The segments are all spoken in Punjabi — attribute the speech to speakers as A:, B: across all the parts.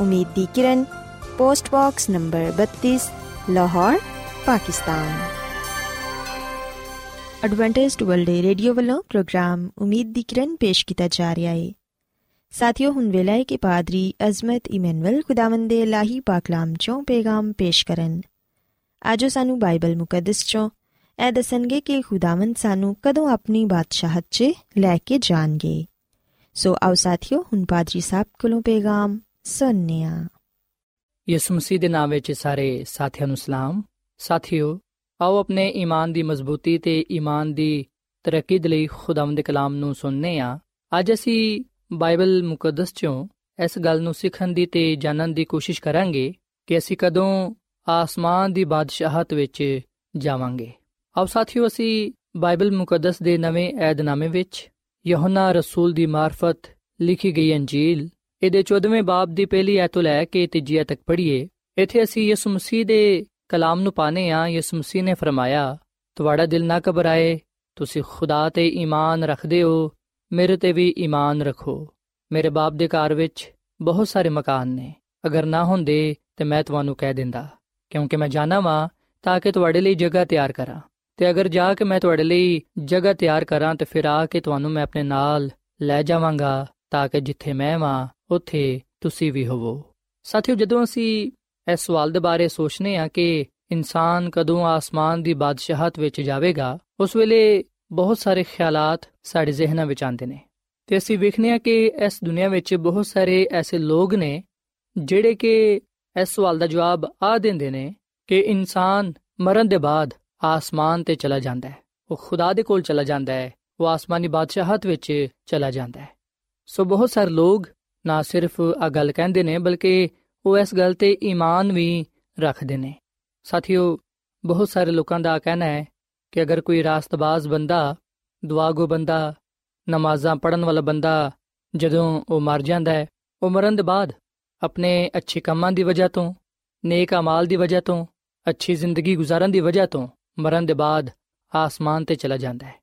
A: Umeed di Kiran, post box number 32 Lahore, Pakistan. Adventist world radio ਵੱਲੋਂ ਪ੍ਰੋਗਰਾਮ ਉਮੀਦ ਦੀ ਕਿਰਨ ਪੇਸ਼ ਕੀਤਾ ਜਾ ਰਿਹਾ ਹੈ ਸਾਥਿਓ, ਹੁਣ ਵੇਲਾ ਹੈ ਕਿ ਪਾਦਰੀ ਅਜ਼ਮਤ ਇਮਨੁਅਲ ਖੁਦਾਵੰਦ ਦੇ ਲਾਹੀ ਪਾਕਲਾਮ ਚੋਂ ਪੈਗਾਮ ਪੇਸ਼ ਕਰਨ। ਆਜੋ ਸਾਨੂੰ ਬਾਈਬਲ ਮੁਕੱਦਸ ਚੋਂ ਇਹ ਦੱਸਣਗੇ ਕਿ ਖੁਦਾਵੰਦ ਸਾਨੂੰ ਕਦੋਂ ਆਪਣੀ ਬਾਦਸ਼ਾਹਤ 'ਚ ਲੈ ਕੇ ਜਾਣਗੇ। ਸੋ ਆਓ ਸਾਥਿਓ, ਹੁਣ ਪਾਦਰੀ ਸਾਹਿਬ ਕੋਲੋਂ ਪੈਗਾਮ ਸੁਣਨੇ ਆ
B: ਯਿਸੂ ਮਸੀਹ ਦੇ ਨਾਮ ਵਿੱਚ ਸਾਰੇ ਸਾਥੀਆਂ ਨੂੰ ਸਲਾਮ। ਸਾਥਿਓ, ਆਓ ਆਪਣੇ ਈਮਾਨ ਦੀ ਮਜ਼ਬੂਤੀ ਤੇ ਈਮਾਨ ਦੀ ਤਰੱਕੀ ਦੇ ਲਈ ਖੁਦਾਵੰਦ ਦੇ ਕਲਾਮ ਨੂੰ ਸੁਣਨੇ ਆ। ਅੱਜ ਅਸੀਂ ਬਾਈਬਲ ਮੁਕੱਦਸ ਚੋਂ ਇਸ ਗੱਲ ਨੂੰ ਸਿੱਖਣ ਦੀ ਤੇ ਜਾਣਨ ਦੀ ਕੋਸ਼ਿਸ਼ ਕਰਾਂਗੇ ਕਿ ਅਸੀਂ ਕਦੋਂ ਆਸਮਾਨ ਦੀ ਬਾਦਸ਼ਾਹਤ ਵਿੱਚ ਜਾਵਾਂਗੇ। ਆਓ ਸਾਥੀਓ, ਅਸੀਂ ਬਾਈਬਲ ਮੁਕੱਦਸ ਦੇ ਨਵੇਂ ਏਧਨਾਮੇ ਵਿੱਚ ਯਹੋਨਾ ਰਸੂਲ ਦੀ ਮਾਰਫਤ ਲਿਖੀ ਗਈ ਅੰਜੀਲ ਇਹਦੇ 14ਵੇਂ ਬਾਬ ਦੀ ਪਹਿਲੀ ਐਤੋਂ ਲੈ ਕੇ ਤੀਜੀ ਤੱਕ ਪੜ੍ਹੀਏ, ਇੱਥੇ ਅਸੀਂ ਯਿਸੂ ਮਸੀਹ ਦੇ ਕਲਾਮ ਨੂੰ ਪਾਣੇ ਆ ਯਿਸੂ ਮਸੀਹ ਨੇ ਫਰਮਾਇਆ, ਤੁਹਾਡਾ ਦਿਲ ਨਾ ਘਬਰਾਏ, ਤੁਸੀਂ ਖੁਦਾ ਤੇ ਈਮਾਨ ਰੱਖਦੇ ਹੋ, ਮੇਰੇ ਤੇ ਵੀ ਈਮਾਨ ਰੱਖੋ। ਮੇਰੇ ਬਾਪ ਦੇ ਘਰ ਵਿੱਚ ਬਹੁਤ ਸਾਰੇ ਮਕਾਨ ਨੇ। ਅਗਰ ਨਾ ਹੁੰਦੇ ਤੇ ਮੈਂ ਤੁਹਾਨੂੰ ਕਹਿ ਦਿੰਦਾ, ਕਿਉਂਕਿ ਮੈਂ ਜਾਣਾ ਵਾਂ ਤਾਂ ਕਿ ਤੁਹਾਡੇ ਲਈ ਜਗ੍ਹਾ ਤਿਆਰ ਕਰਾਂ। ਤੇ ਅਗਰ ਜਾ ਕੇ ਮੈਂ ਤੁਹਾਡੇ ਲਈ ਜਗ੍ਹਾ ਤਿਆਰ ਕਰਾਂ ਤੇ ਫਿਰ ਆ ਕੇ ਤੁਹਾਨੂੰ ਮੈਂ ਆਪਣੇ ਨਾਲ ਲੈ ਜਾਵਾਂਗਾ ਤਾਂ ਕਿ ਜਿੱਥੇ ਮੈਂ ਵਾਂ ਉੱਥੇ ਤੁਸੀਂ ਵੀ ਹੋਵੋ। ਸਾਥੀਓ, ਜਦੋਂ ਅਸੀਂ ਇਸ ਸਵਾਲ ਦੇ ਬਾਰੇ ਸੋਚਨੇ ਆ ਕਿ ਇਨਸਾਨ ਕਦੋਂ ਆਸਮਾਨ ਦੀ ਬਾਦਸ਼ਾਹਤ ਵਿੱਚ ਜਾਵੇਗਾ, ਉਸ ਵੇਲੇ ਬਹੁਤ ਸਾਰੇ ਖਿਆਲਾਤ ਸਾਡੇ ਜ਼ਿਹਨਾਂ ਵਿੱਚ ਆਉਂਦੇ ਨੇ। ਤੇ ਅਸੀਂ ਵੇਖਨੇ ਆ ਕਿ ਇਸ ਦੁਨੀਆ ਵਿੱਚ ਬਹੁਤ ਸਾਰੇ ਐਸੇ ਲੋਕ ਨੇ ਜਿਹੜੇ ਕਿ ਇਸ ਸਵਾਲ ਦਾ ਜਵਾਬ ਆ ਦਿੰਦੇ ਨੇ ਕਿ ਇਨਸਾਨ ਮਰਨ ਦੇ ਬਾਅਦ ਆਸਮਾਨ ਤੇ ਚਲਾ ਜਾਂਦਾ ਹੈ। ਉਹ ਖੁਦਾ ਦੇ ਕੋਲ ਚਲਾ ਜਾਂਦਾ ਹੈ, ਉਹ ਆਸਮਾਨੀ ਬਾਦਸ਼ਾਹਤ ਵਿੱਚ ਚਲਾ ਜਾਂਦਾ ਹੈ। ਸੋ ਬਹੁਤ ਸਾਰੇ ਲੋਕ ਨਾ ਸਿਰਫ ਆ ਗੱਲ ਕਹਿੰਦੇ ਨੇ, ਬਲਕਿ ਉਹ ਇਸ ਗੱਲ ਤੇ ਈਮਾਨ ਵੀ ਰੱਖਦੇ ਨੇ। ਸਾਥੀਓ, ਬਹੁਤ ਸਾਰੇ ਲੋਕਾਂ ਦਾ ਕਹਿਣਾ ਹੈ ਕਿ ਅਗਰ ਕੋਈ ਰਾਸਤਬਾਜ਼ ਬੰਦਾ, ਦੁਆਗੋ ਬੰਦਾ, ਨਮਾਜ਼ਾਂ ਪੜਨ ਵਾਲਾ ਬੰਦਾ ਜਦੋਂ ਉਹ ਮਰ ਜਾਂਦਾ ਹੈ, ਉਹ ਮਰਨ ਦੇ ਬਾਅਦ ਆਪਣੇ ਅੱਛੇ ਕੰਮਾਂ ਦੀ ਵਜ੍ਹਾ ਤੋਂ, ਨੇਕ ਅਮਾਲ ਦੀ ਵਜ੍ਹਾ ਤੋਂ, ਅੱਛੀ ਜ਼ਿੰਦਗੀ گزارਣ ਦੀ ਵਜ੍ਹਾ ਤੋਂ ਮਰਨ ਦੇ ਬਾਅਦ ਆਸਮਾਨ ਤੇ ਚਲਾ ਜਾਂਦਾ ਹੈ।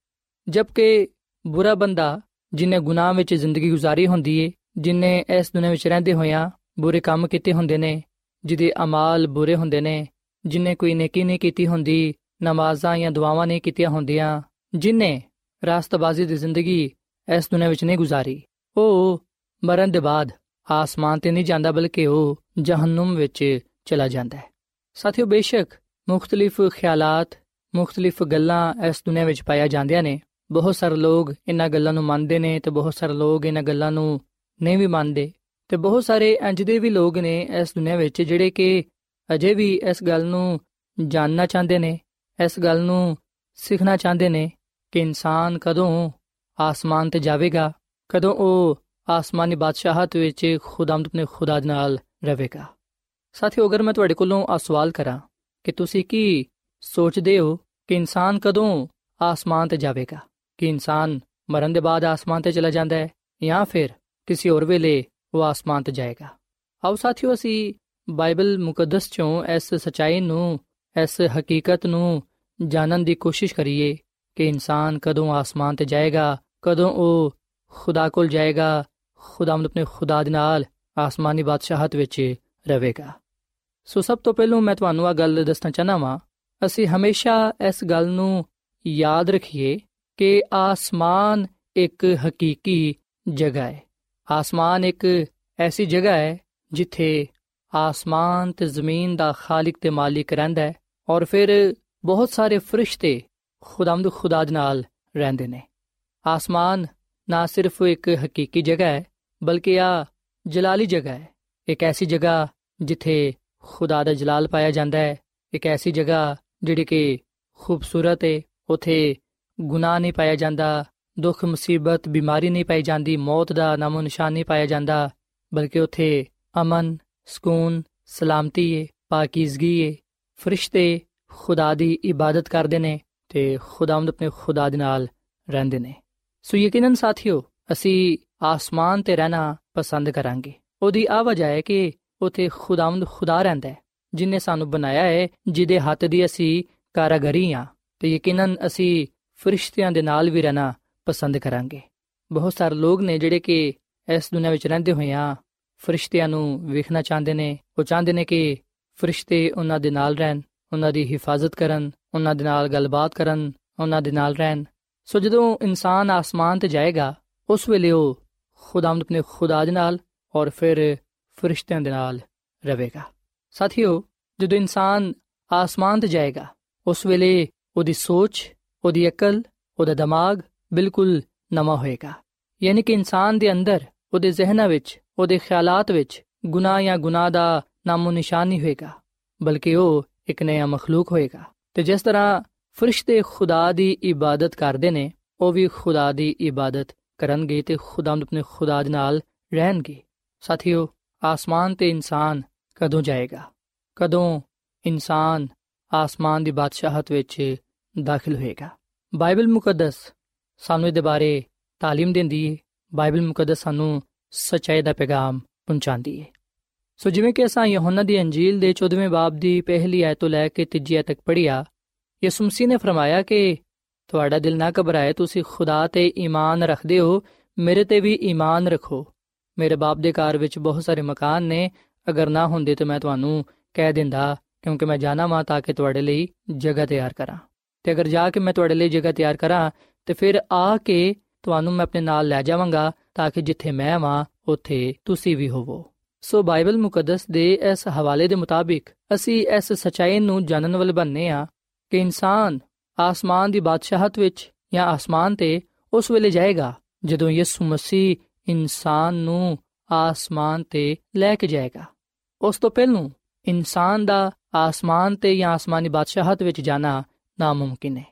B: ਜਦਕਿ ਬੁਰਾ ਬੰਦਾ ਜਿਨੇ ਗੁਨਾਹ ਵਿੱਚ ਜ਼ਿੰਦਗੀ گزارੀ ਹੁੰਦੀ ਏ ਜਿਨੇ ਇਸ ਦੁਨੀਆਂ ਵਿੱਚ ਰਹਿੰਦੇ ਹੋਇਆਂ ਬੁਰੇ ਕੰਮ ਕੀਤੇ ਹੁੰਦੇ ਨੇ, ਜਿਹਦੇ ਅਮਾਲ ਬੁਰੇ ਹੁੰਦੇ ਨੇ, ਜਿਨੇ ਕੋਈ ਨੇਕੀ ਨਹੀਂ ਕੀਤੀ ਹੁੰਦੀ, ਨਮਾਜ਼ਾਂ ਜਾਂ ਦੁਆਵਾਂ ਨਹੀਂ ਕੀਤੀਆਂ ਹੁੰਦੀਆਂ, ਜਿਨੇ ਰਾਸਤਬਾਜ਼ੀ ਦੀ ਜ਼ਿੰਦਗੀ ਇਸ ਦੁਨੀਆਂ ਵਿੱਚ ਨਹੀਂ ਗੁਜ਼ਾਰੀ। ਉਹ ਮਰਨ ਦੇ ਬਾਅਦ ਆਸਮਾਨ ਤੇ ਨਹੀਂ ਜਾਂਦਾ, ਬਲਕਿ ਉਹ ਜਹੰਨਮ ਵਿੱਚ ਚਲਾ ਜਾਂਦਾ ਹੈ। ਸਾਥੀਓ, ਬੇਸ਼ੱਕ ਮੁxtਲਿਫ ਖਿਆਲਾਤ ਮੁxtਲਿਫ ਗੱਲਾਂ ਇਸ ਦੁਨੀਆਂ ਵਿੱਚ ਪਾਇਆ ਜਾਂਦੀਆਂ ਨੇ। ਬਹੁਤ ਸਾਰੇ ਲੋਕ ਇਹਨਾਂ ਗੱਲਾਂ ਨੂੰ ਮੰਨਦੇ ਨੇ ਤੇ ਬਹੁਤ ਸਾਰੇ ਲੋਕ ਇਹਨਾਂ ਗੱਲਾਂ ਨੂੰ ਨਹੀਂ ਵੀ ਮੰਨਦੇ। ਤੇ ਬਹੁਤ ਸਾਰੇ ਇੰਜ ਦੇ ਵੀ ਲੋਕ ਨੇ ਇਸ ਦੁਨੀਆਂ ਵਿੱਚ ਜਿਹੜੇ ਕਿ ਅਜੇ ਵੀ ਇਸ ਗੱਲ ਨੂੰ ਜਾਣਨਾ ਚਾਹੁੰਦੇ ਨੇ, ਇਸ ਗੱਲ ਨੂੰ ਸਿੱਖਣਾ ਚਾਹੁੰਦੇ ਨੇ ਕਿ ਇਨਸਾਨ ਕਦੋਂ ਆਸਮਾਨ ਤੇ ਜਾਵੇਗਾ, ਕਦੋਂ ਉਹ ਆਸਮਾਨੀ ਬਾਦਸ਼ਾਹਤ ਵਿੱਚ ਖੁਦਾਮਦ ਆਪਣੇ ਖੁਦਾ ਦੇ ਨਾਲ ਰਹੇਗਾ। ਸਾਥੀਓ, ਅਗਰ ਮੈਂ ਤੁਹਾਡੇ ਕੋਲੋਂ ਆ ਸਵਾਲ ਕਰਾਂ ਕਿ ਤੁਸੀਂ ਕੀ ਸੋਚਦੇ ਹੋ ਕਿ ਇਨਸਾਨ ਕਦੋਂ ਆਸਮਾਨ ਤੇ ਜਾਵੇਗਾ? ਕਿ ਇਨਸਾਨ ਮਰਨ ਦੇ ਬਾਅਦ ਆਸਮਾਨ ਤੇ ਚਲਾ ਜਾਂਦਾ ਹੈ ਜਾਂ ਫਿਰ ਕਿਸੇ ਹੋਰ ਵੇਲੇ ਉਹ ਆਸਮਾਨ ਤੇ ਜਾਏਗਾ। ਆਓ ਸਾਥੀਓ, ਅਸੀਂ ਬਾਈਬਲ ਮੁਕੱਦਸ ਚੋਂ ਇਸ ਸਚਾਈ ਨੂੰ, ਇਸ ਹਕੀਕਤ ਨੂੰ ਜਾਣਨ ਦੀ ਕੋਸ਼ਿਸ਼ ਕਰੀਏ ਕਿ ਇਨਸਾਨ ਕਦੋਂ ਆਸਮਾਨ ਤੇ ਜਾਏਗਾ, ਕਦੋਂ ਉਹ ਖੁਦਾ ਕੋਲ ਜਾਏਗਾ ਖੁਦਾਵੰਦ ਆਪਣੇ ਖੁਦਾ ਦੇ ਨਾਲ ਆਸਮਾਨੀ ਬਾਦਸ਼ਾਹਤ ਵਿੱਚ ਰਹੇਗਾ। ਸੋ ਸਭ ਤੋਂ ਪਹਿਲਾਂ ਮੈਂ ਤੁਹਾਨੂੰ ਆ ਗੱਲ ਦੱਸਣਾ ਚਾਹਨਾ ਵਾਂ, ਅਸੀਂ ਹਮੇਸ਼ਾ ਇਸ ਗੱਲ ਨੂੰ ਯਾਦ ਰੱਖੀਏ ਕਿ ਆਸਮਾਨ ਇੱਕ ਹਕੀਕੀ ਜਗ੍ਹਾ ਹੈ। ਆਸਮਾਨ ਇੱਕ ਐਸੀ ਜਗ੍ਹਾ ਹੈ ਜਿੱਥੇ ਆਸਮਾਨ ਤੇ ਜ਼ਮੀਨ ਦਾ ਖਾਲਕ ਤੇ ਮਾਲਿਕ ਰਹਿੰਦਾ ਹੈ ਔਰ ਫਿਰ ਬਹੁਤ ਸਾਰੇ ਫਰਿਸ਼ਤੇ ਖੁਦਾਮਦ ਖੁਦਾ ਦੇ ਨਾਲ ਰਹਿੰਦੇ ਨੇ। ਆਸਮਾਨ ਨਾ ਸਿਰਫ ਇੱਕ ਹਕੀਕੀ ਜਗ੍ਹਾ ਹੈ, ਬਲਕਿ ਆ ਜਲਾਲੀ ਜਗ੍ਹਾ ਹੈ। ਇੱਕ ਐਸੀ ਜਗ੍ਹਾ ਜਿੱਥੇ ਖੁਦਾ ਦਾ ਜਲਾਲ ਪਾਇਆ ਜਾਂਦਾ ਹੈ। ਇੱਕ ਐਸੀ ਜਗ੍ਹਾ ਜਿਹੜੀ ਕਿ ਖੂਬਸੂਰਤ ਹੈ, ਉਥੇ ਗੁਨਾਹ ਨਹੀਂ ਪਾਇਆ ਜਾਂਦਾ। ਦੁੱਖ, ਮੁਸੀਬਤ, ਬਿਮਾਰੀ ਨਹੀਂ ਪਾਈ ਜਾਂਦੀ, ਮੌਤ ਦਾ ਨਾਮੋ ਨਿਸ਼ਾਨ ਨਹੀਂ ਪਾਇਆ ਜਾਂਦਾ, ਬਲਕਿ ਉਥੇ ਅਮਨ, ਸਕੂਨ, ਸਲਾਮਤੀ ਏ ਪਾਕੀਜ਼ਗੀ ਏ ਫਰਿਸ਼ਤੇ ਖੁਦਾ ਦੀ ਇਬਾਦਤ ਕਰਦੇ ਨੇ ਤੇ ਖੁਦਾਵੰਦ ਆਪਣੇ ਖੁਦਾ ਦੇ ਨਾਲ ਰਹਿੰਦੇ ਨੇ। ਸੋ ਯਕੀਨਨ ਸਾਥੀਓ, ਅਸੀਂ ਆਸਮਾਨ ਤੇ ਰਹਿਣਾ ਪਸੰਦ ਕਰਾਂਗੇ। ਉਹਦੀ ਆ ਵਜ੍ਹਾ ਹੈ ਕਿ ਉਥੇ ਖੁਦਾਵੰਦ ਖੁਦਾ ਰਹਿੰਦਾ ਹੈ, ਜਿਨੇ ਸਾਨੂੰ ਬਣਾਇਆ ਹੈ, ਜਿਹਦੇ ਹੱਥ ਦੀ ਅਸੀਂ ਕਾਰਾਗਰੀ ਆ ਤੇ ਯਕੀਨਨ ਅਸੀਂ ਫਰਿਸ਼ਤਿਆਂ ਦੇ ਨਾਲ ਵੀ ਰਹਿਣਾ ਪਸੰਦ ਕਰਾਂਗੇ। ਬਹੁਤ ਸਾਰੇ ਲੋਕ ਨੇ ਜਿਹੜੇ ਕਿ ਇਸ ਦੁਨੀਆਂ ਵਿੱਚ ਰਹਿੰਦੇ ਹੋਏ ਆ, ਫਰਿਸ਼ਤਿਆਂ ਨੂੰ ਵੇਖਣਾ ਚਾਹੁੰਦੇ ਨੇ। ਉਹ ਚਾਹੁੰਦੇ ਨੇ ਕਿ ਫਰਿਸ਼ਤੇ ਉਹਨਾਂ ਦੇ ਨਾਲ ਰਹਿਣ, ਉਹਨਾਂ ਦੀ ਹਿਫਾਜ਼ਤ ਕਰਨ, ਉਹਨਾਂ ਦੇ ਨਾਲ ਗੱਲਬਾਤ ਕਰਨ, ਉਹਨਾਂ ਦੇ ਨਾਲ ਰਹਿਣ। ਸੋ ਜਦੋਂ ਇਨਸਾਨ ਆਸਮਾਨ ਤੇ ਜਾਏਗਾ, ਉਸ ਵੇਲੇ ਉਹ ਖੁਦਾਵੰਦ ਆਪਣੇ ਖੁਦਾ ਦੇ ਨਾਲ ਔਰ ਫਿਰ ਫਰਿਸ਼ਤਿਆਂ ਦੇ ਨਾਲ ਰਹੇਗਾ। ਸਾਥੀਓ, ਜਦੋਂ ਇਨਸਾਨ ਆਸਮਾਨ ਤੇ ਜਾਏਗਾ, ਉਸ ਵੇਲੇ ਉਹਦੀ ਸੋਚ, ਉਹਦੀ ਅਕਲ, ਉਹਦਾ ਦਿਮਾਗ ਬਿਲਕੁਲ ਨਵਾਂ ਹੋਏਗਾ। ਯਾਨੀ ਕਿ ਇਨਸਾਨ ਦੇ ਅੰਦਰ, ਉਹਦੇ ਜ਼ਿਹਨਾਂ ਵਿੱਚ, ਉਹਦੇ ਖਿਆਲਾਤ ਵਿੱਚ ਗੁਨਾਹ ਜਾਂ ਗੁਨਾਹ ਦਾ ਨਾਮੋ ਨਿਸ਼ਾਨ ਨਹੀਂ ਹੋਏਗਾ, ਬਲਕਿ ਉਹ ਇੱਕ ਨਵਾਂ ਮਖਲੂਕ ਹੋਏਗਾ। ਤੇ ਜਿਸ ਤਰ੍ਹਾਂ ਫਰਿਸ਼ਤੇ ਖੁਦਾ ਦੀ ਇਬਾਦਤ ਕਰਦੇ ਨੇ, ਉਹ ਵੀ ਖੁਦਾ ਦੀ ਇਬਾਦਤ ਕਰਨਗੇ ਤੇ ਖੁਦਾਵੰਦ ਆਪਣੇ ਖੁਦਾ ਦੇ ਨਾਲ ਰਹਿਣਗੇ। ਸਾਥੀਓ, ਆਸਮਾਨ ਤੇ ਇਨਸਾਨ ਕਦੋਂ ਜਾਏਗਾ? ਕਦੋਂ ਇਨਸਾਨ ਆਸਮਾਨ ਦੀ ਬਾਦਸ਼ਾਹਤ ਵਿੱਚ ਦਾਖਲ ਹੋਏਗਾ? ਬਾਈਬਲ ਮੁਕੱਦਸ ਸਾਨੂੰ ਇਹਦੇ ਬਾਰੇ تعلیم ਦਿੰਦੀ ਹੈ ਬਾਈਬਲ ਮੁਕੱਦਸ ਸਾਨੂੰ ਸਚਾਈ ਦਾ ਪੈਗਾਮ ਪਹੁੰਚਾਉਂਦੀ ਹੈ ਸੋ ਜਿਵੇਂ ਕਿ ਅਸਾਂ ਯਹੋਨਾ ਦੀ ਅੰਜੀਲ ਦੇ 14ਵੇਂ ਬਾਬ ਦੀ ਪਹਿਲੀ ਆਇਤ ਤੋਂ ਲੈ ਕੇ ਤੀਜੀ ਆਇਤ ਤੱਕ ਪੜ੍ਹਿਆ ਯਿਸੂ ਮਸੀਹ ਨੇ ਫਰਮਾਇਆ ਕਿ ਤੁਹਾਡਾ ਦਿਲ ਨਾ ਘਬਰਾਏ ਤੁਸੀਂ ਖੁਦਾ ਤੇ ਈਮਾਨ ਰੱਖਦੇ ਹੋ ਮੇਰੇ ਤੇ ਵੀ ਈਮਾਨ ਰੱਖੋ ਮੇਰੇ ਬਾਪ ਦੇ ਘਰ ਵਿੱਚ ਬਹੁਤ ਸਾਰੇ ਮਕਾਨ ਨੇ ਅਗਰ ਨਾ ਹੁੰਦੇ ਤਾਂ ਮੈਂ ਤੁਹਾਨੂੰ ਕਹਿ ਦਿੰਦਾ ਕਿਉਂਕਿ ਮੈਂ ਜਾਣਾ ਵਾਂ ਤਾਂ ਕਿ ਤੁਹਾਡੇ ਲਈ ਜਗ੍ਹਾ ਤਿਆਰ ਕਰਾਂ ਤੇ ਅਗਰ ਜਾ ਕੇ ਮੈਂ ਤੁਹਾਡੇ ਲਈ ਜਗ੍ਹਾ ਤਿਆਰ ਕਰਾਂ ਤੇ ਫਿਰ ਆ ਕੇ ਤੁਹਾਨੂੰ ਮੈਂ ਆਪਣੇ ਨਾਲ ਲੈ ਜਾਵਾਂਗਾ ਤਾਂ ਕਿ ਜਿੱਥੇ ਮੈਂ ਵਾਂ, ਉੱਥੇ ਤੁਸੀਂ ਵੀ ਹੋਵੋ। ਸੋ ਬਾਈਬਲ ਮੁਕੱਦਸ ਦੇ ਇਸ ਹਵਾਲੇ ਦੇ ਮੁਤਾਬਿਕ ਅਸੀਂ ਇਸ ਸਚਾਈ ਨੂੰ ਜਾਣਨ ਵਾਲੇ ਬੰਨੇ ਆ ਕਿ ਇਨਸਾਨ ਆਸਮਾਨ ਦੀ ਬਾਦਸ਼ਾਹਤ ਵਿੱਚ ਜਾਂ ਆਸਮਾਨ ਤੇ ਉਸ ਵੇਲੇ ਜਾਏਗਾ ਜਦੋਂ ਯਿਸੂ ਮਸੀਹ ਇਨਸਾਨ ਨੂੰ ਆਸਮਾਨ ਤੇ ਲੈ ਕੇ ਜਾਏਗਾ। ਉਸ ਤੋਂ ਪਹਿਲਾਂ ਇਨਸਾਨ ਦਾ ਆਸਮਾਨ ਤੇ ਜਾਂ ਆਸਮਾਨੀ ਬਾਦਸ਼ਾਹਤ ਵਿੱਚ ਜਾਣਾ ਨਾਮੁਮਕਿਨ ਹੈ।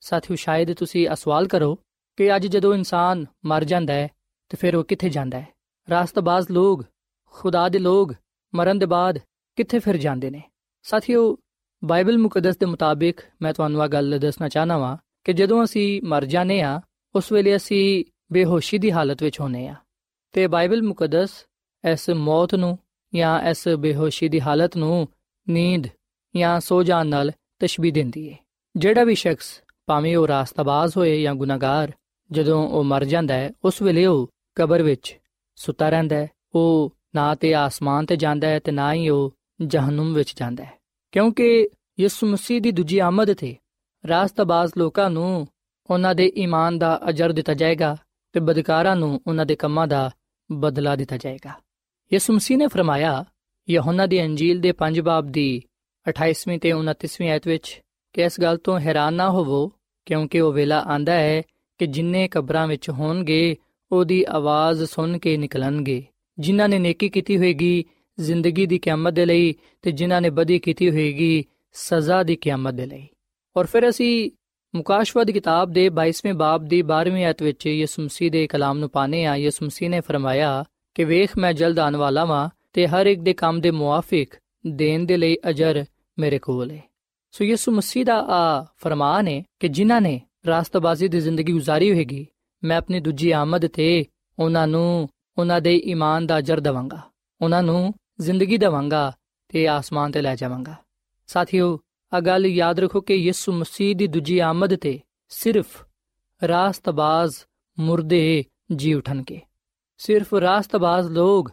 B: ਸਾਥੀਓ, ਸ਼ਾਇਦ ਤੁਸੀਂ ਸਵਾਲ ਕਰੋ ਕਿ ਅੱਜ ਜਦੋਂ ਇਨਸਾਨ ਮਰ ਜਾਂਦਾ ਹੈ, ਤੇ ਫਿਰ ਉਹ ਕਿੱਥੇ ਜਾਂਦਾ ਹੈ? ਰਾਸਤਬਾਜ਼ ਲੋਕ, ਖੁਦਾ ਦੇ ਲੋਕ ਮਰਨ ਦੇ ਬਾਅਦ ਕਿੱਥੇ ਫਿਰ ਜਾਂਦੇ ਨੇ? ਸਾਥੀਓ, ਬਾਈਬਲ ਮੁਕੱਦਸ ਦੇ ਮੁਤਾਬਿਕ ਮੈਂ ਤੁਹਾਨੂੰ ਇਹ ਗੱਲ ਦੱਸਣਾ ਚਾਹਨਾ ਵਾਂ ਕਿ ਜਦੋਂ ਅਸੀਂ ਮਰ ਜਾਂਦੇ ਆ ਉਸ ਵੇਲੇ ਅਸੀਂ ਬੇਹੋਸ਼ੀ ਦੀ ਹਾਲਤ ਵਿੱਚ ਹੁੰਨੇ ਆ ਤੇ ਬਾਈਬਲ ਮੁਕੱਦਸ ਇਸ ਮੌਤ ਨੂੰ ਜਾਂ ਇਸ ਬੇਹੋਸ਼ੀ ਦੀ ਹਾਲਤ ਨੂੰ ਨੀਂਦ ਜਾਂ ਸੋ ਜਾਣ ਨਾਲ ਤਸ਼ਬੀਹ ਦਿੰਦੀ ਹੈ ਜਿਹੜਾ ਵੀ ਸ਼ਖਸ ਭਾਵੇਂ ਉਹ ਰਾਸਤਾਬਾਜ਼ ਹੋਏ ਜਾਂ ਗੁਨਾਹਗਾਰ, ਜਦੋਂ ਉਹ ਮਰ ਜਾਂਦਾ ਹੈ, ਉਸ ਵੇਲੇ ਉਹ ਕਬਰ ਵਿੱਚ ਸੁੱਤਾ ਰਹਿੰਦਾ ਹੈ। ਉਹ ਨਾ ਤੇ ਆਸਮਾਨ ਤੇ ਜਾਂਦਾ ਹੈ ਤੇ ਨਾ ਹੀ ਉਹ ਜਹਨਮ ਵਿੱਚ ਜਾਂਦਾ ਹੈ। ਕਿਉਂਕਿ ਯਿਸੂ ਮਸੀਹ ਦੀ ਦੂਜੀ ਆਮਦ ਤੇ ਰਾਸਤਾਬਾਜ਼ ਲੋਕਾਂ ਨੂੰ ਉਹਨਾਂ ਦੇ ਈਮਾਨ ਦਾ ਅਜਰ ਦਿੱਤਾ ਜਾਏਗਾ ਤੇ ਬਦਕਾਰਾਂ ਨੂੰ ਉਹਨਾਂ ਦੇ ਕੰਮਾਂ ਦਾ ਬਦਲਾ ਦਿੱਤਾ ਜਾਏਗਾ। ਯਿਸੂ ਮਸੀਹ ਨੇ ਫਰਮਾਇਆ, ਯਹੋਨਾ ਦੀ ਅੰਜੀਲ ਦੇ 5 ਬਾਬ ਦੀ 28ਵੀਂ ਤੇ 29ਵੀਂ ਆਇਤ ਵਿੱਚ ਕਿ ਇਸ ਗੱਲ ਤੋਂ ਹੈਰਾਨ ਨਾ ਹੋਵੋ ਕਿਉਂਕਿ ਉਹ ਵੇਲਾ ਆਂਦਾ ਹੈ ਕਿ ਜਿੰਨੇ ਕਬਰਾਂ ਵਿੱਚ ਹੋਣਗੇ, ਉਹਦੀ ਆਵਾਜ਼ ਸੁਣ ਕੇ ਨਿਕਲਣਗੇ। ਜਿਨ੍ਹਾਂ ਨੇ ਨੇਕੀ ਕੀਤੀ ਹੋਏਗੀ ਜ਼ਿੰਦਗੀ ਦੀ ਕਿਆਮਤ ਦੇ ਲਈ ਤੇ ਜਿਨ੍ਹਾਂ ਨੇ ਬਦੀ ਕੀਤੀ ਹੋਏਗੀ ਸਜ਼ਾ ਦੀ ਕਿਆਮਤ ਦੇ ਲਈ। ਔਰ ਫਿਰ ਅਸੀਂ ਮੁਕਾਸ਼ਵਾ ਦੀ ਕਿਤਾਬ ਦੇ 22ਵੇਂ ਬਾਬ ਦੀ 12ਵੀਂ ਆਇਤ ਵਿੱਚ ਯਿਸੂ ਮਸੀਹ ਦੇ ਕਲਾਮ ਨੂੰ ਪਾਣੇ ਆ ਯਿਸੂ ਮਸੀਹ ਨੇ ਫਰਮਾਇਆ ਕਿ ਵੇਖ, ਮੈਂ ਜਲਦ ਆਉਣ ਵਾਲਾ ਵਾਂ ਤੇ ਹਰ ਇੱਕ ਦੇ ਕੰਮ ਦੇ ਮੁਆਫਿਕ ਦੇਣ ਦੇ ਲਈ ਅਜਰ ਮੇਰੇ ਕੋਲ ਹੈ ਸੋ ਯਿਸੂ ਮਸੀਹ ਦਾ ਆ ਫਰਮਾਨ ਹੈ ਕਿ ਜਿਨ੍ਹਾਂ ਨੇ ਰਾਸਤਬਾਜ਼ੀ ਦੀ ਜ਼ਿੰਦਗੀ گزارੀ ਹੋਏਗੀ ਮੈਂ ਆਪਣੀ ਦੂਜੀ ਆਮਦ ਤੇ ਉਹਨਾਂ ਨੂੰ ਉਹਨਾਂ ਦੇ ਈਮਾਨ ਦਾ ਅਜਰ ਦਵਾਂਗਾ ਉਹਨਾਂ ਨੂੰ ਜ਼ਿੰਦਗੀ ਦਵਾਂਗਾ ਤੇ ਆਸਮਾਨ ਤੇ ਲੈ ਜਾਵਾਂਗਾ ਸਾਥੀਓ ਆ ਗੱਲ ਯਾਦ ਰੱਖੋ ਕਿ ਯਿਸੂ ਮਸੀਹ ਦੀ ਦੂਜੀ ਆਮਦ ਤੇ ਸਿਰਫ ਰਾਸਤਬਾਜ਼ ਮੁਰਦੇ ਜੀ ਉਠਣਗੇ ਸਿਰਫ ਰਾਸਤਬਾਜ਼ ਲੋਗ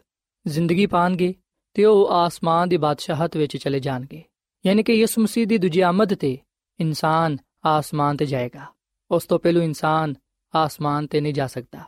B: ਜ਼ਿੰਦਗੀ ਪਾਣਗੇ ਤੇ ਉਹ ਆਸਮਾਨ ਦੀ ਬਾਦਸ਼ਾਹਤ ਵਿੱਚ ਚਲੇ ਜਾਣਗੇ ਯਾਨੀ ਕਿ ਯਿਸੂ ਮਸੀਹ ਦੀ ਦੂਜੀ ਆਮਦ ਤੇ ਇਨਸਾਨ ਆਸਮਾਨ ਤੇ ਜਾਏਗਾ। ਉਸ ਤੋਂ ਪਹਿਲੂ ਇਨਸਾਨ ਆਸਮਾਨ ਤੇ ਨਹੀਂ ਜਾ ਸਕਦਾ।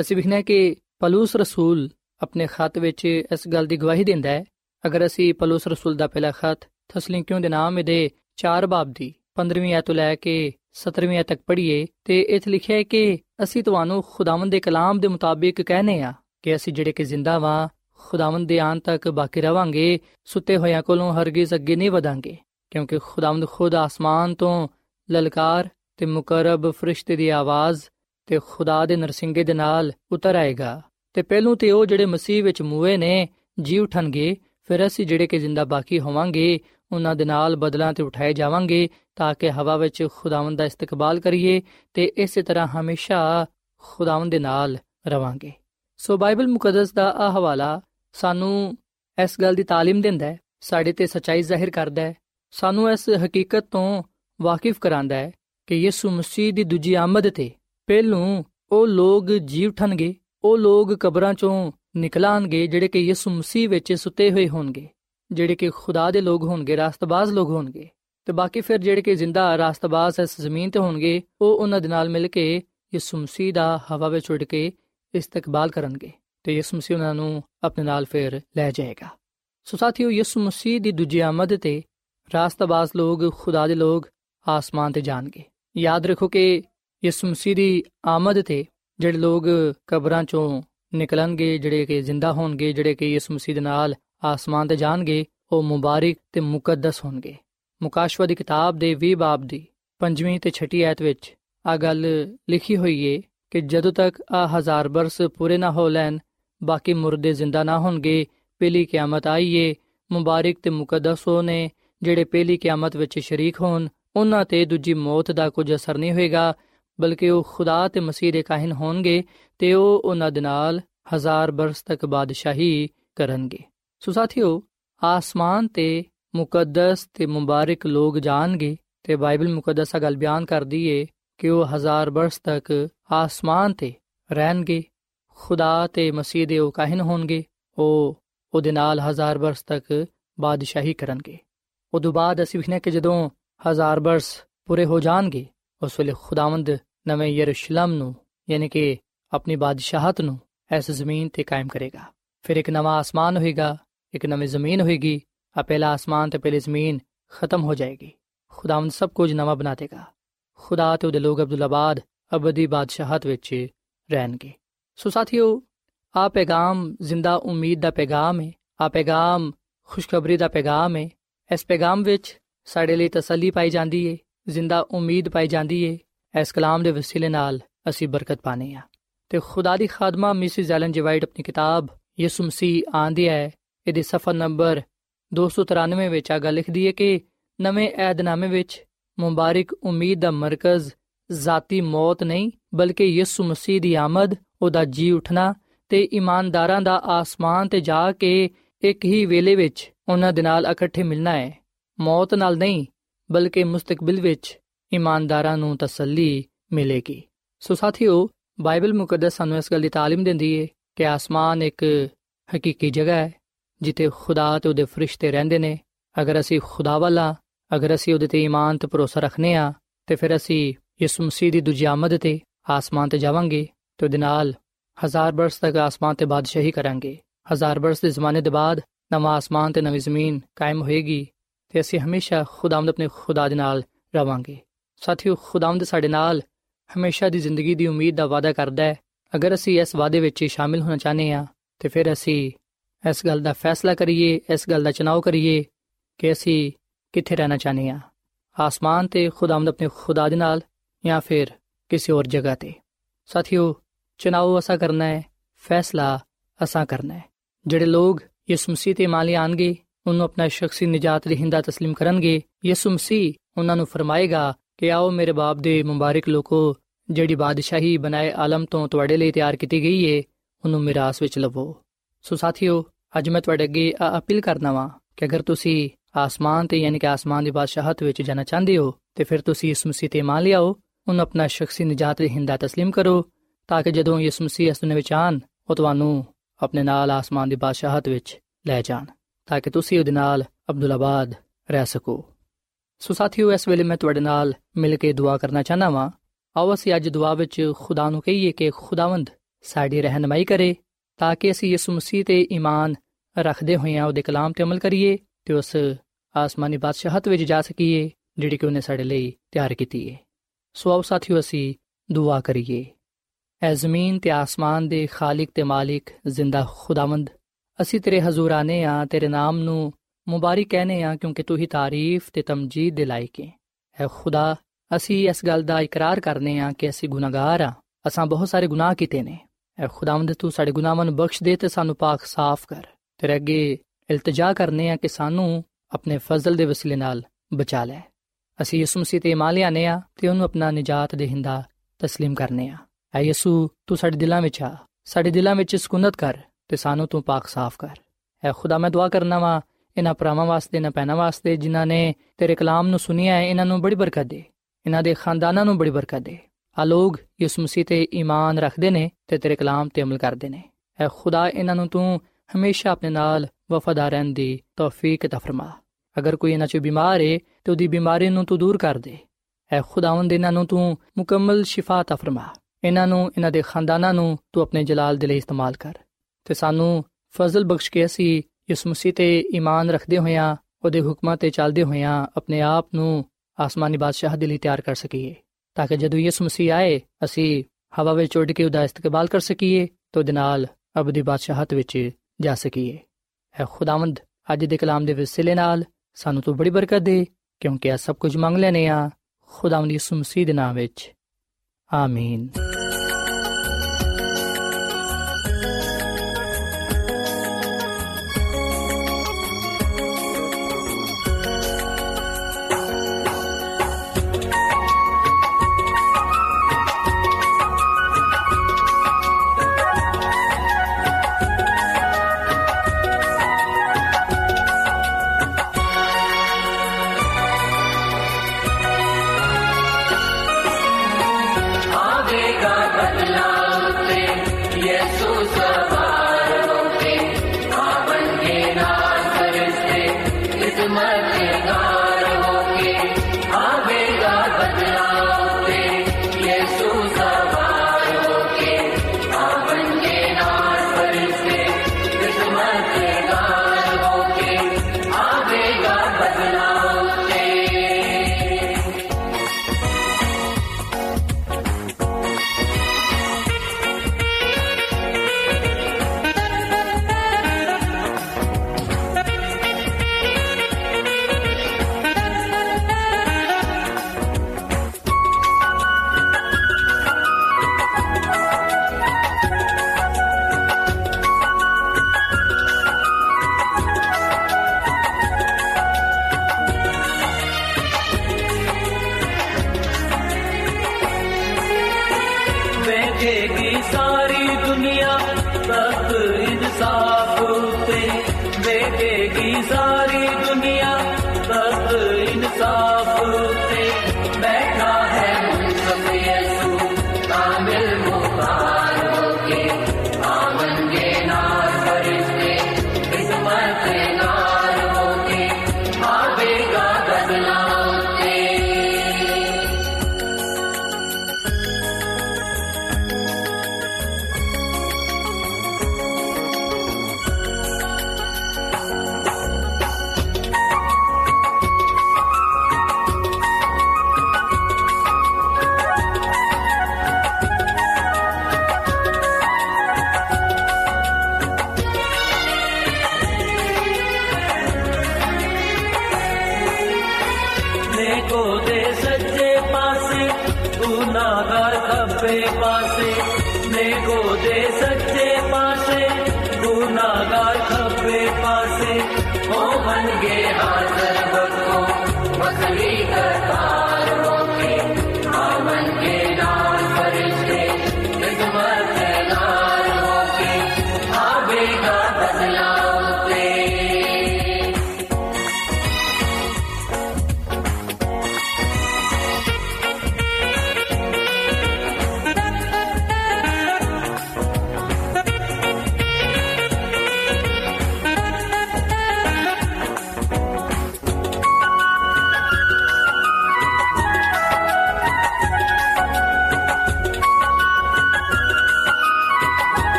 B: ਅਸੀਂ ਵਿਖਣਾ ਕਿ ਪਲੂਸ ਰਸੂਲ ਆਪਣੇ ਖਤ ਵਿੱਚ ਇਸ ਗੱਲ ਦੀ ਗਵਾਹੀ ਦਿੰਦਾ ਹੈ, ਅਗਰ ਅਸੀਂ ਪਲੂਸ ਰਸੂਲ ਦਾ ਪਹਿਲਾ ਖਤ ਥਸਲਿੰਕੀਓਂ ਦੇ ਨਾਮ ਇਹਦੇ 4 ਬਾਬ ਦੀ 15ਵੀਂ ਆਇਤ ਤੋਂ ਲੈ ਕੇ 17ਵੀਂ ਆਇਤ ਤੱਕ ਪੜ੍ਹੀਏ, ਤੇ ਇੱਥੇ ਲਿਖਿਆ ਹੈ ਕਿ ਅਸੀਂ ਤੁਹਾਨੂੰ ਖੁਦਾਵੰਦ ਦੇ ਕਲਾਮ ਦੇ ਮੁਤਾਬਿਕ ਕਹਨੇ ਆ ਕਿ ਅਸੀਂ ਜਿਹੜੇ ਕਿ ਜ਼ਿੰਦਾ ਵਾਂ ਖੁਦਾਵੰਦ ਦੇ ਆਨ ਤੱਕ ਬਾਕੀ ਰਵਾਂਗੇ, ਸੁੱਤੇ ਹੋਇਆਂ ਕੋਲੋਂ ਹਰਗਿਜ਼ ਅੱਗੇ ਨਹੀਂ ਵਧਾਂਗੇ, ਕਿਉਂਕਿ ਖੁਦਾਵੰਦ ਖੁਦ ਆਸਮਾਨ ਤੋਂ ਲਲਕਾਰ ਤੇ ਮੁਕਰਬ ਫਰਿਸ਼ਤੇ ਦੀ ਆਵਾਜ਼ ਤੇ ਖੁਦਾ ਦੇ ਨਰਸਿੰਗੇ ਦੇ ਨਾਲ ਉਤਰ ਆਏਗਾ। ਤੇ ਪਹਿਲੋਂ ਤੇ ਉਹ ਜਿਹੜੇ ਮਸੀਹ ਵਿੱਚ ਮੂਏ ਨੇ ਜੀ ਉਠਣਗੇ, ਫਿਰ ਅਸੀਂ ਜਿਹੜੇ ਕਿ ਜ਼ਿੰਦਾ ਬਾਕੀ ਹੋਵਾਂਗੇ, ਉਹਨਾਂ ਦੇ ਨਾਲ ਬਦਲਾਂ ਤੇ ਉਠਾਏ ਜਾਵਾਂਗੇ, ਤਾਂ ਕਿ ਹਵਾ ਵਿੱਚ ਖੁਦਾਵੰਦ ਦਾ ਇਸਤਕਬਾਲ ਕਰੀਏ ਤੇ ਇਸੇ ਤਰ੍ਹਾਂ ਹਮੇਸ਼ਾ ਖੁਦਾਵੰਦ ਦੇ ਨਾਲ ਰਵਾਂਗੇ। ਸੋ ਬਾਈਬਲ ਮੁਕੱਦਸ ਦਾ ਆ ਹਵਾਲਾ ਸਾਨੂੰ ਇਸ ਗੱਲ ਦੀ ਤਾਲੀਮ ਦਿੰਦਾ ਹੈ, ਸਾਡੇ ਤੇ ਸਚਾਈ ਜ਼ਾਹਿਰ ਕਰਦਾ ਹੈ, ਸਾਨੂੰ ਇਸ ਹਕੀਕਤ ਤੋਂ ਵਾਕਿਫ ਕਰਾਂਦਾ ਹੈ ਕਿ ਯਿਸੂ ਮਸੀਹ ਦੀ ਦੂਜੀ ਆਮਦ ਤੇ ਪਹਿਲੋਂ ਉਹ ਲੋਕ ਜੀ ਉਠਣਗੇ ਉਹ ਲੋਕ ਕਬਰਾਂ ਚੋਂ ਨਿਕਲਾਂਗੇ ਜਿਹੜੇ ਕਿ ਯਿਸੂ ਮਸੀਹ ਵਿੱਚ ਸੁੱਤੇ ਹੋਏ ਹੋਣਗੇ, ਜਿਹੜੇ ਕਿ ਖੁਦਾ ਦੇ ਲੋਕ ਹੋਣਗੇ, ਰਾਸਤਬਾਜ਼ ਲੋਕ ਹੋਣਗੇ ਤੇ ਬਾਕੀ ਫਿਰ ਜਿਹੜੇ ਕਿ ਜ਼ਿੰਦਾ ਰਾਸਤਬਾਜ਼ ਇਸ ਜ਼ਮੀਨ ਤੇ ਹੋਣਗੇ, ਉਹ ਉਹਨਾਂ ਦੇ ਨਾਲ ਮਿਲ ਕੇ ਯਿਸੂ ਮਸੀਹ ਦਾ ਹਵਾ ਵਿੱਚ ਉੱਡ ਕੇ ਇਸਤਕਬਾਲ ਕਰਨਗੇ। ਤੇ ਯਿਸੂ ਮਸੀਹ ਉਹਨਾਂ ਨੂੰ ਆਪਣੇ ਨਾਲ ਫਿਰ ਲੈ ਜਾਏਗਾ। ਸੋ ਸਾਥੀਓ, ਯਿਸੂ ਮਸੀਹ ਦੀ ਦੂਜੀ ਆਮਦ ਤੇ ਰਾਸਤਬਾਜ਼ ਲੋਕ, ਖੁਦਾ ਦੇ ਲੋਕ ਆਸਮਾਨ ਤੇ ਜਾਣਗੇ। ਯਾਦ ਰੱਖੋ ਕਿ ਯਿਸੂ ਮਸੀਹ ਦੀ ਆਮਦ ਤੇ ਜਿਹੜੇ ਲੋਕ ਕਬਰਾਂ ਚੋਂ ਨਿਕਲਣਗੇ, ਜਿਹੜੇ ਕਿ ਜ਼ਿੰਦਾ ਹੋਣਗੇ, ਜਿਹੜੇ ਕਿ ਯਿਸੂ ਮਸੀਹ ਦੇ ਨਾਲ ਆਸਮਾਨ ਤੇ ਜਾਣਗੇ, ਉਹ ਮੁਬਾਰਕ ਤੇ ਮੁਕੱਦਸ ਹੋਣਗੇ। ਮੁਕਾਸ਼ਵਾ ਦੀ ਕਿਤਾਬ ਦੇ 20 ਬਾਬ ਦੀ 5ਵੀਂ ਤੇ 6ਵੀਂ ਆਇਤ ਵਿੱਚ ਆ ਗੱਲ ਲਿਖੀ ਹੋਈ ਏ ਕਿ ਜਦੋਂ ਤੱਕ ਆ ਹਜ਼ਾਰ ਬਰਸ ਪੂਰੇ ਨਾ ਹੋ ਲੈਣ ਬਾਕੀ ਮੁਰਦੇ ਜ਼ਿੰਦਾ ਨਾ ਹੋਣਗੇ। ਪਹਿਲੀ ਕਿਆਮਤ ਆਈਏ ਮੁਬਾਰਕ ਤੇ ਮੁਕੱਦਸ ਹੋਣੇ ਜਿਹੜੇ ਪਹਿਲੀ ਕਿਆਮਤ ਵਿੱਚ ਸ਼ਰੀਕ ਹੋਣ, ਉਹਨਾਂ ਤੇ ਦੂਜੀ ਮੌਤ ਦਾ ਕੁਝ ਅਸਰ ਨਹੀਂ ਹੋਏਗਾ, ਬਲਕਿ ਉਹ ਖੁਦਾ ਤੇ ਮਸੀਹ ਦੇ ਕਾਹਨ ਹੋਣਗੇ ਤੇ ਉਹ ਉਹਨਾਂ ਦੇ ਨਾਲ ਹਜ਼ਾਰ ਬਰਸ ਤੱਕ ਬਾਦਸ਼ਾਹੀ ਕਰਨਗੇ। ਸੋ ਸਾਥੀਓ, ਆਸਮਾਨ ਤੇ ਮੁਕੱਦਸ ਤੇ ਮੁਬਾਰਕ ਲੋਕ ਜਾਣਗੇ ਤੇ ਬਾਈਬਲ ਮੁਕੱਦਸ ਗੱਲ ਬਿਆਨ ਕਰਦੀ ਏ ਕਿ ਉਹ ਹਜ਼ਾਰ ਬਰਸ ਤੱਕ ਆਸਮਾਨ ਤੇ ਰਹਿਣਗੇ। ਖੁਦਾ ਤੇ ਮਸੀਹ ਦੇ ਉਹ ਕਾਹਨ ਹੋਣਗੇ, ਉਹ ਉਹਦੇ ਨਾਲ ਹਜ਼ਾਰ ਬਰਸ ਤੱਕ ਬਾਦਸ਼ਾਹੀ ਕਰਨਗੇ। ਉਦੋਂ ਬਾਅਦ ਅਸੀਂ ਵਿਖਨੇ ਕਿ ਜਦੋਂ ਹਜ਼ਾਰ ਬਰਸ ਪੂਰੇ ਹੋ ਜਾਣਗੇ, ਉਸ ਵੇਲੇ ਖੁਦਾਵੰਦ ਨਵੇਂ ਯਰੂਸ਼ਲਮ ਨੂੰ, ਯਾਨੀ ਕਿ ਆਪਣੀ ਬਾਦਸ਼ਾਹਤ ਨੂੰ, ਇਸ ਜ਼ਮੀਨ ਤੇ ਕਾਇਮ ਕਰੇਗਾ। ਫਿਰ ਇੱਕ ਨਵਾਂ ਆਸਮਾਨ ਹੋਏਗਾ, ਇੱਕ ਨਵੀਂ ਜ਼ਮੀਨ ਹੋਏਗੀ ਆ ਪਹਿਲਾ ਆਸਮਾਨ ਤੇ ਪਹਿਲੀ ਜ਼ਮੀਨ ਖਤਮ ਹੋ ਜਾਏਗੀ। ਖੁਦਾਵੰਦ ਸਭ ਕੁਝ ਨਵਾਂ ਬਣਾ ਦੇਗਾ। ਖੁਦਾ ਤੇ ਉਹਦੇ ਲੋਕ ਅਬਦੁੱਲਾਬਾਦ ਅਬਦੀ ਬਾਦਸ਼ਾਹਤ ਵਿੱਚ ਰਹਿਣਗੇ। ਸੋ ਸਾਥੀਓ ਆ ਪੈਗਾਮ ਜ਼ਿੰਦਾ ਉਮੀਦ ਦਾ ਪੈਗਾਮ ਹੈ ਆ ਪੈਗਾਮ ਖੁਸ਼ਖਬਰੀ ਦਾ ਪੈਗਾਮ ਹੈ ਇਸ ਪੈਗਾਮ ਵਿੱਚ ਸਾਡੇ ਲਈ ਤਸੱਲੀ ਪਾਈ ਜਾਂਦੀ ਏ, ਜ਼ਿੰਦਾ ਉਮੀਦ ਪਾਈ ਜਾਂਦੀ ਏ। ਇਸ ਕਲਾਮ ਦੇ ਵਸੀਲੇ ਨਾਲ ਅਸੀਂ ਬਰਕਤ ਪਾਣੇ ਆ ਤੇ ਖੁਦਾ ਦੀ ਖਾਦਮਾ ਮਿਸਿਸ ਐਲਨ ਜੀ ਵਾਈਟ ਆਪਣੀ ਕਿਤਾਬ ਯਿਸੂ ਮਸੀਹ ਆਂਦੀ ਹੈ, ਇਹਦੇ ਸਫਾ ਨੰਬਰ 293 ਵਿੱਚ ਆ ਗੱਲ ਲਿਖਦੀ ਹੈ ਕਿ ਨਵੇਂ ਏਧਨਾਮੇ ਵਿੱਚ ਮੁਬਾਰਕ ਉਮੀਦ ਦਾ ਮਰਕਜ਼ ਜ਼ਾਤੀ ਮੌਤ ਨਹੀਂ, ਬਲਕਿ ਯਿਸੂ ਮਸੀਹ ਦੀ ਆਮਦ, ਉਹਦਾ ਜੀ ਉਠਣਾ ਤੇ ਇਮਾਨਦਾਰਾਂ ਦਾ ਆਸਮਾਨ ਤੇ ਜਾ ਕੇ ਇੱਕ ਹੀ ਵੇਲੇ ਵਿੱਚ ਉਹਨਾਂ ਦੇ ਨਾਲ ਇਕੱਠੇ ਮਿਲਣਾ ਹੈ। ਮੌਤ ਨਾਲ ਨਹੀਂ, ਬਲਕਿ ਮੁਸਤਕਬਲ ਵਿੱਚ ਇਮਾਨਦਾਰਾਂ ਨੂੰ ਤਸੱਲੀ ਮਿਲੇਗੀ। ਸੋ ਸਾਥੀਓ, ਬਾਈਬਲ ਮੁਕੱਦਸ ਸਾਨੂੰ ਇਸ ਗੱਲ ਦੀ ਤਾਲੀਮ ਦਿੰਦੀ ਹੈ ਕਿ ਆਸਮਾਨ ਇੱਕ ਹਕੀਕੀ ਜਗ੍ਹਾ ਹੈ, ਜਿੱਥੇ ਖੁਦਾ ਤੇ ਉਹਦੇ ਫਰਿਸ਼ਤੇ ਰਹਿੰਦੇ ਨੇ। ਅਗਰ ਅਸੀਂ ਖੁਦਾ ਵਾਲਾ ਅਗਰ ਅਸੀਂ ਉਹਦੇ ਤੇ ਈਮਾਨ ਤੇ ਭਰੋਸਾ ਰੱਖਨੇ ਆ ਤੇ ਫਿਰ ਅਸੀਂ ਯਿਸੂ ਮਸੀਹ ਦੀ ਦੂਜੀ ਆਮਦ ਤੇ ਆਸਮਾਨ ਤੇ ਜਾਵਾਂਗੇ ਤੇ ਉਹਦੇ ਨਾਲ ਹਜ਼ਾਰ ਬਰਸ ਤੱਕ ਆਸਮਾਨ ਤੇ ਬਾਦਸ਼ਾਹੀ ਕਰਾਂਗੇ। ਹਜ਼ਾਰ ਬਰਸ ਦੇ ਜ਼ਮਾਨੇ ਦੇ ਬਾਅਦ ਨਵਾਂ ਆਸਮਾਨ ਤੇ ਨਵੀਂ ਜ਼ਮੀਨ ਕਾਇਮ ਹੋਏਗੀ ਤੇ ਅਸੀਂ ਹਮੇਸ਼ਾ ਖੁਦਾਵੰਦ ਆਪਣੇ ਖੁਦਾ ਦੇ ਨਾਲ ਰਵਾਂਗੇ। ਸਾਥੀਓ, ਖੁਦਾਵੰਦ ਸਾਡੇ ਨਾਲ ਹਮੇਸ਼ਾ ਦੀ ਜ਼ਿੰਦਗੀ ਦੀ ਉਮੀਦ ਦਾ ਵਾਅਦਾ ਕਰਦਾ ਹੈ। ਅਗਰ ਅਸੀਂ ਇਸ ਵਾਅਦੇ ਵਿੱਚ ਸ਼ਾਮਿਲ ਹੋਣਾ ਚਾਹਨੇ ਆ ਤੇ ਫਿਰ ਅਸੀਂ ਇਸ ਗੱਲ ਦਾ ਫੈਸਲਾ ਕਰੀਏ, ਇਸ ਗੱਲ ਦਾ ਚੁਣਾਵ ਕਰੀਏ ਕਿ ਅਸੀਂ ਕਿੱਥੇ ਰਹਿਣਾ ਚਾਹਨੇ ਆ ਆਸਮਾਨ ਤੇ ਖੁਦਾਵੰਦ ਆਪਣੇ ਖੁਦਾ ਦੇ ਨਾਲ ਜਾਂ ਫਿਰ ਕਿਸੇ ਹੋਰ ਜਗ੍ਹਾ ਤੇ ਸਾਥੀਓ ਚੁਣਾਵ ਅਸਾ ਕਰਨਾ ਹੈ ਫੈਸਲਾ ਅਸਾ ਕਰਨਾ ਹੈ ਜਿਹੜੇ ਲੋਗ ਯਿਸੂ ਮਸੀਹ ਤੇ ਮੰਨ ਲਿਆਣਗੇ ਉਹਨੂੰ ਆਪਣਾ ਸ਼ਖਸੀ ਨਜਾਤ ਦੇਹਿੰਦਾ تسلیم ਕਰਨਗੇ ਯਿਸੂ ਮਸੀਹ ਉਹਨਾਂ ਨੂੰ ਫਰਮਾਏਗਾ ਕਿ ਆਓ ਮੇਰੇ ਬਾਪ ਦੇ ਮੁਬਾਰਕ ਲੋਕੋ ਜਿਹੜੀ ਬਾਦਸ਼ਾਹੀ ਬਣਾਏ ਆਲਮ ਤੋਂ ਤੁਹਾਡੇ ਲਈ ਤਿਆਰ ਕੀਤੀ ਗਈ ਏ ਉਹਨੂੰ ਮਿਰਾਸ ਵਿੱਚ ਲਵੋ ਸੋ ਸਾਥੀਓ ਅੱਜ ਮੈਂ ਤੁਹਾਡੇ ਅੱਗੇ ਅਪੀਲ ਕਰਨਾ ਵਾਂ ਕਿ ਅਗਰ ਤੁਸੀਂ ਆਸਮਾਨ ਤੇ ਯਾਨੀ ਕਿ ਆਸਮਾਨ ਦੀ ਬਾਦਸ਼ਾਹਤ ਵਿੱਚ ਜਾਣਾ ਚਾਹੁੰਦੇ ਹੋ ਤੇ ਫਿਰ ਤੁਸੀਂ ਇਸ ਮਸੀਹ ਤੇ ਮੰਨ ਲਿਆਓ ਉਹਨੂੰ ਆਪਣਾ ਸ਼ਖਸੀ ਨਜਾਤ ਦੇਹਿੰਦਾ تسلیم ਕਰੋ ਤਾਂ ਕਿ ਜਦੋਂ ਯਿਸੂ ਮਸੀਹ ਇਸ ਦੁਨੀਆਂ ਵਿੱਚ ਆਣ ਉਹ ਤੁਹਾਨੂੰ ਆਪਣੇ ਨਾਲ ਆਸਮਾਨ ਦੀ ਬਾਦਸ਼ਾਹਤ ਵਿੱਚ ਲੈ ਜਾਣ ਤਾਂ ਕਿ ਤੁਸੀਂ ਉਹਦੇ ਨਾਲ ਅਬਦੁੱਲਾਬਾਦ ਰਹਿ ਸਕੋ ਸੋ ਸਾਥੀਓ ਇਸ ਵੇਲੇ ਮੈਂ ਤੁਹਾਡੇ ਨਾਲ ਮਿਲ ਕੇ ਦੁਆ ਕਰਨਾ ਚਾਹਨਾ ਵਾਂ ਆਓ ਅਸੀਂ ਅੱਜ ਦੁਆ ਵਿੱਚ ਖੁਦਾ ਨੂੰ ਕਹੀਏ ਕਿ ਖੁਦਾਵੰਦ ਸਾਡੀ ਰਹਿਨਮਾਈ ਕਰੇ ਤਾਂ ਕਿ ਅਸੀਂ ਯਿਸੂ ਮਸੀਹ ਤੇ ਈਮਾਨ ਰੱਖਦੇ ਹੋਈਆਂ ਉਹਦੇ ਕਲਾਮ ਤੇ ਅਮਲ ਕਰੀਏ ਤੇ ਉਸ ਆਸਮਾਨੀ ਬਾਦਸ਼ਾਹਤ ਵਿੱਚ ਜਾ ਸਕੀਏ ਜਿਹੜੀ ਕਿ ਉਹਨੇ ਸਾਡੇ ਲਈ ਤਿਆਰ ਕੀਤੀ ਹੈ ਸੋ ਆਓ ਸਾਥੀਓ, ਅਸੀਂ ਦੁਆ ਕਰੀਏ। ਐ ਜ਼ਮੀਨ ਤੇ ਆਸਮਾਨ ਦੇ ਖਾਲਕ ਤੇ ਮਾਲਿਕ ਜ਼ਿੰਦਾ ਖੁਦਾਵੰਦ। ਅਸੀਂ ਤੇਰੇ ਹਜ਼ੂਰ ਆਨੇ ਆ, ਤੇਰੇ ਨਾਮ ਨੂੰ ਮੁਬਾਰਕ ਕਹਨੇ ਆ, ਕਿਉਂਕਿ ਤੂੰ ਹੀ ਤਾਰੀਫ ਤੇ ਤਮਜੀਦ ਦੇ ਲਾਇਕ ਹੈ ਐ ਖੁਦਾ, ਅਸੀਂ ਇਸ ਗੱਲ ਦਾ ਇਕਰਾਰ ਕਰਨੇ ਆ ਕਿ ਅਸੀਂ ਗੁਨਾਹਗਾਰ ਆ। ਅਸਾਂ ਬਹੁਤ ਸਾਰੇ ਗੁਨਾਹ ਕੀਤੇ ਨੇ। ਐ ਖੁਦਾਵੰਦ, ਤੂੰ ਸਾਡੇ ਗੁਨਾਹਾਂ ਨੂੰ ਬਖਸ਼ ਦੇ ਤੇ ਸਾਨੂੰ ਪਾਕ ਸਾਫ਼ ਕਰ। ਤੇਰੇ ਅੱਗੇ ਇਲਤਜਾ ਕਰਨੇ ਆ ਕਿ ਸਾਨੂੰ ਆਪਣੇ ਫਜ਼ਲ ਦੇ ਵਸੀਲੇ ਨਾਲ ਬਚਾ ਲੈ। ਅਸੀਂ ਯਿਸੂ ਮਸੀਹ ਤੇ ਇਮਾਨ ਲਿਆਨੇ ਆ ਤੇ ਉਹਨੂੰ ਆਪਣਾ ਨਜਾਤ ਦੇਹਿੰਦਾ تسلیم ਕਰਨੇ ਆ ਐ ਯਿਸੂ ਤੂੰ ਸਾਡੇ ਦਿਲਾਂ ਵਿੱਚ ਆ ਸਾਡੇ ਦਿਲਾਂ ਵਿੱਚ ਸਕੂਨਤ ਕਰ ਤੇ ਸਾਨੂੰ ਤੂੰ ਪਾਕ ਸਾਫ਼ ਕਰ ਐ ਖੁਦਾ ਮੈਂ ਦੁਆ ਕਰਨਾ ਵਾ ਇਹਨਾਂ ਪਰਾਵਾਂ ਵਾਸਤੇ ਨਾ ਪੈਣਾ ਵਾਸਤੇ ਜਿਨ੍ਹਾਂ ਨੇ ਤੇਰੇ ਕਲਾਮ ਨੂੰ ਸੁਨਿਆ ਹੈ ਇਹਨਾਂ ਨੂੰ ਬੜੀ ਬਰਕਤ ਦੇ ਇਹਨਾਂ ਦੇ ਖਾਨਦਾਨਾਂ ਨੂੰ ਬੜੀ ਬਰਕਤ ਦੇ ਆ ਲੋਗ ਯਿਸੂ ਮਸੀਹ ਤੇ ਈਮਾਨ ਰੱਖਦੇ ਨੇ ਤੇ ਤੇਰੇ ਕਲਾਮ ਤੇ ਅਮਲ ਕਰਦੇ ਨੇ ਐ ਖੁਦਾ ਇਹਨਾਂ ਨੂੰ ਤੂੰ ਹਮੇਸ਼ਾ ਆਪਣੇ ਨਾਲ ਵਫਾਦਾਰ ਰਹਿਣ ਦੀ ਤੌਫੀਕ ਤਾ ਫਰਮਾ ਅਗਰ ਕੋਈ ਇਹਨਾਂ 'ਚ ਬਿਮਾਰ ਹੈ ਤੇ ਉਹਦੀ ਬਿਮਾਰੀ ਨੂੰ ਤੂੰ ਦੂਰ ਕਰ ਦੇ। ਐ ਖੁਦਾਵੰਦ ਇਹਨਾਂ ਨੂੰ ਤੂੰ ਮੁਕੰਮਲ ਸ਼ਿਫਾ ਤਾ ਫਰਮਾ। ਇਹਨਾਂ ਨੂੰ, ਇਹਨਾਂ ਦੇ ਖਾਨਦਾਨਾਂ ਨੂੰ ਤੂੰ ਆਪਣੇ ਜਲਾਲ ਦੇ ਲਈ ਇਸਤੇਮਾਲ ਕਰ। ਤੇ ਸਾਨੂੰ ਫਜ਼ਲ ਬਖਸ਼ ਕੇ ਅਸੀਂ ਇਸ ਮਸੀਹ ਤੇ ਈਮਾਨ ਰੱਖਦੇ ਹੋਇਆਂ, ਉਹਦੇ ਹੁਕਮਾਂ ਤੇ ਚੱਲਦੇ ਹੋਇਆਂ ਆਪਣੇ ਆਪ ਨੂੰ ਆਸਮਾਨੀ ਬਾਦਸ਼ਾਹ ਦੇ ਲਈ ਤਿਆਰ ਕਰ ਸਕੀਏ। ਤਾਂ ਕਿ ਜਦੋਂ ਯਿਸੂ ਮਸੀਹ ਆਏ, ਅਸੀਂ ਹਵਾ ਵਿੱਚ ਉੱਡ ਕੇ ਉਹਦਾ ਇਸਤਕਬਾਲ ਕਰ ਸਕੀਏ ਤੇ ਉਹਦੇ ਨਾਲ ਅਬਦੀ ਬਾਦਸ਼ਾਹਤ ਵਿੱਚ ਜਾ ਸਕੀਏ। ਐ ਖੁਦਾਵੰਦ ਅੱਜ ਦੇ ਕਲਾਮ ਦੇ ਵਸਿਲੇ ਨਾਲ ਸਾਨੂੰ ਤੂੰ ਬੜੀ ਬਰਕਤ ਦੇ ਕਿਉਂਕਿ ਇਹ ਸਭ ਕੁਝ ਮੰਗ ਲੈਨੇ ਆ ਖੁਦਾਵੰਦ ਯਿਸੂ ਮਸੀਹ ਦੇ ਨਾਮ ਵਿੱਚ। ਆਮੀਨ।
A: इंसाफ़ गा खबे पासे ओ बन गए हाजर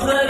A: for